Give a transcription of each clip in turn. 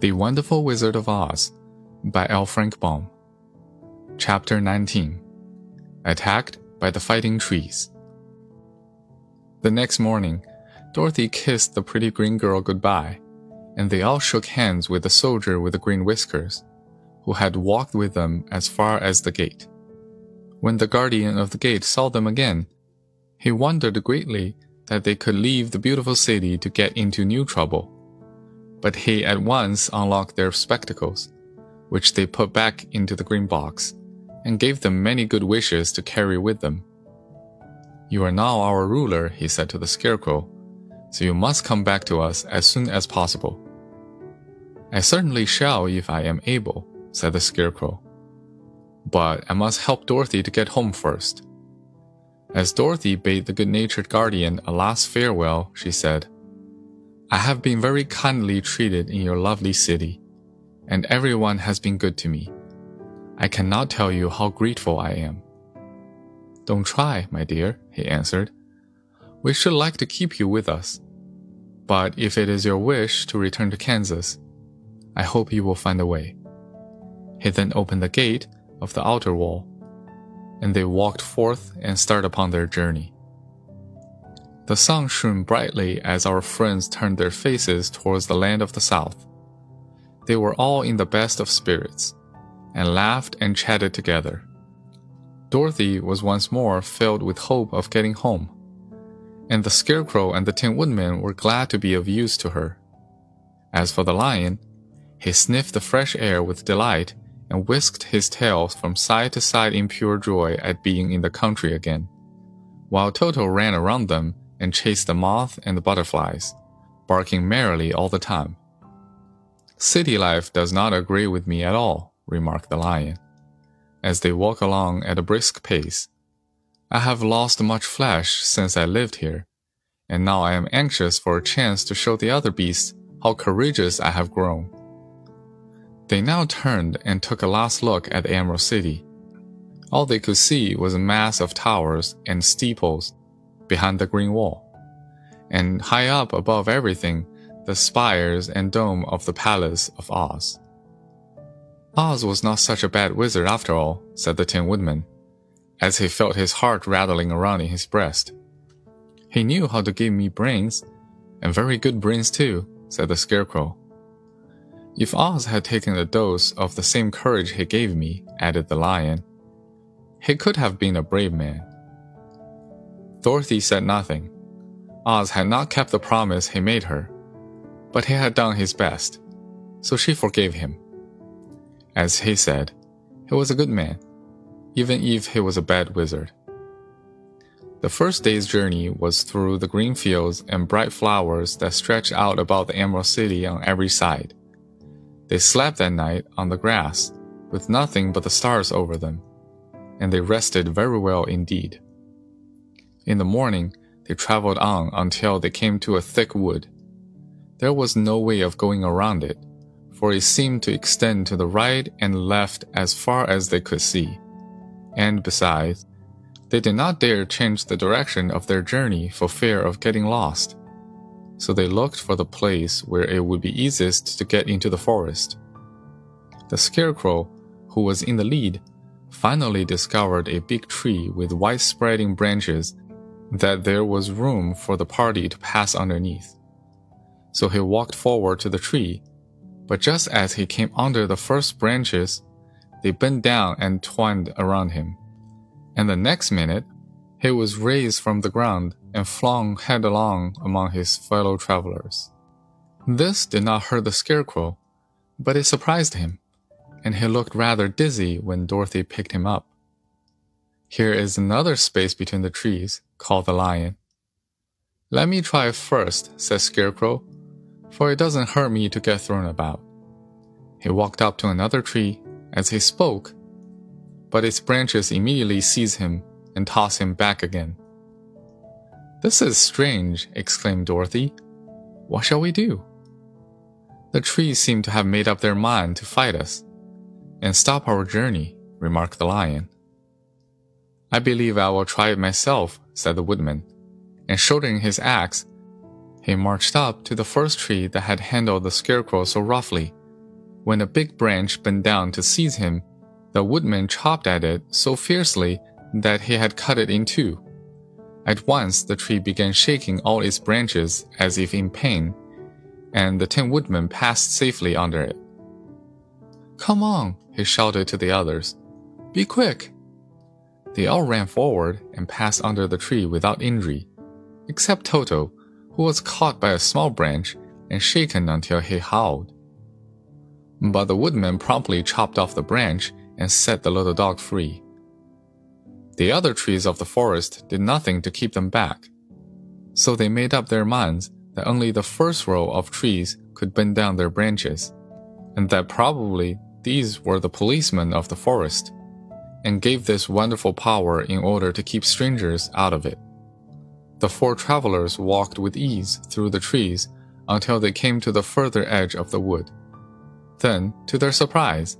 The Wonderful Wizard of Oz by L. Frank Baum. Chapter 19 Attacked by the Fighting Trees. The next morning, Dorothy kissed the pretty green girl goodbye, and they all shook hands with the soldier with the green whiskers, who had walked with them as far as the gate. When the guardian of the gate saw them again, he wondered greatly that they could leave the beautiful city to get into new trouble but he at once unlocked their spectacles, which they put back into the green box, and gave them many good wishes to carry with them. You are now our ruler, he said to the Scarecrow, so you must come back to us as soon as possible. I certainly shall if I am able, said the Scarecrow. But I must help Dorothy to get home first. As Dorothy bade the good natured guardian a last farewell, she said, I have been very kindly treated in your lovely city, and everyone has been good to me. I cannot tell you how grateful I am. Don't try, my dear, he answered. We should like to keep you with us. But if it is your wish to return to Kansas, I hope you will find a way. He then opened the gate of the outer wall, and they walked forth and started upon their journey. The sun shone brightly as our friends turned their faces towards the land of the south. They were all in the best of spirits, and laughed and chatted together. Dorothy was once more filled with hope of getting home, and the Scarecrow and the Tin Woodman were glad to be of use to her. As for the lion, he sniffed the fresh air with delight and whisked his tail from side to side in pure joy at being in the country again, while Toto ran around them and chased the moth and the butterflies, barking merrily all the time. City life does not agree with me at all, remarked the lion, as they walk along at a brisk pace. I have lost much flesh since I lived here, and now I am anxious for a chance to show the other beasts how courageous I have grown. They now turned and took a last look at the Emerald City. All they could see was a mass of towers and steeples behind the green wall. And high up above everything, the spires and dome of the palace of Oz. Oz was not such a bad wizard after all, said the Tin Woodman, as he felt his heart rattling around in his breast. He knew how to give me brains, and very good brains too, said the Scarecrow. If Oz had taken a dose of the same courage he gave me, added the Lion, he could have been a brave man. Dorothy said nothing. Oz had not kept the promise he made her, but he had done his best, so she forgave him. As he said, he was a good man, even if he was a bad wizard. The first day's journey was through the green fields and bright flowers that stretched out about the Emerald City on every side. They slept that night on the grass, with nothing but the stars over them, and they rested very well indeed. In the morning, they traveled on until they came to a thick wood. There was no way of going around it, for it seemed to extend to the right and left as far as they could see. And besides, they did not dare change the direction of their journey for fear of getting lost. So they looked for the place where it would be easiest to get into the forest. The scarecrow, who was in the lead, finally discovered a big tree with wide spreading branches that there was room for the party to pass underneath. So he walked forward to the tree, but just as he came under the first branches, they bent down and twined around him. And the next minute, he was raised from the ground and flung headlong among his fellow travelers. This did not hurt the scarecrow, but it surprised him, and he looked rather dizzy when Dorothy picked him up. Here is another space between the trees, called the lion. Let me try first, said Scarecrow, for it doesn't hurt me to get thrown about. He walked up to another tree as he spoke, but its branches immediately seized him and tossed him back again. This is strange, exclaimed Dorothy. What shall we do? The trees seem to have made up their mind to fight us and stop our journey, remarked the lion. I believe I will try it myself, said the woodman, and shouldering his axe, he marched up to the first tree that had handled the scarecrow so roughly, when a big branch bent down to seize him, the woodman chopped at it so fiercely that he had cut it in two. At once the tree began shaking all its branches as if in pain, and the Tin Woodman passed safely under it. Come on, he shouted to the others. Be quick! They all ran forward and passed under the tree without injury, except Toto, who was caught by a small branch and shaken until he howled. But the woodman promptly chopped off the branch and set the little dog free. The other trees of the forest did nothing to keep them back, so they made up their minds that only the first row of trees could bend down their branches, and that probably these were the policemen of the forest, and gave this wonderful power in order to keep strangers out of it. The four travelers walked with ease through the trees until they came to the further edge of the wood. Then, to their surprise,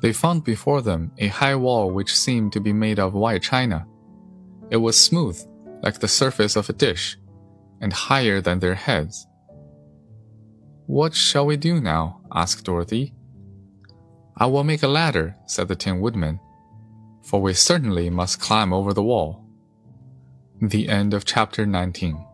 they found before them a high wall which seemed to be made of white china. It was smooth, like the surface of a dish, and higher than their heads. What shall we do now? asked Dorothy. I will make a ladder, said the Tin Woodman, for we certainly must climb over the wall. The end of chapter 19.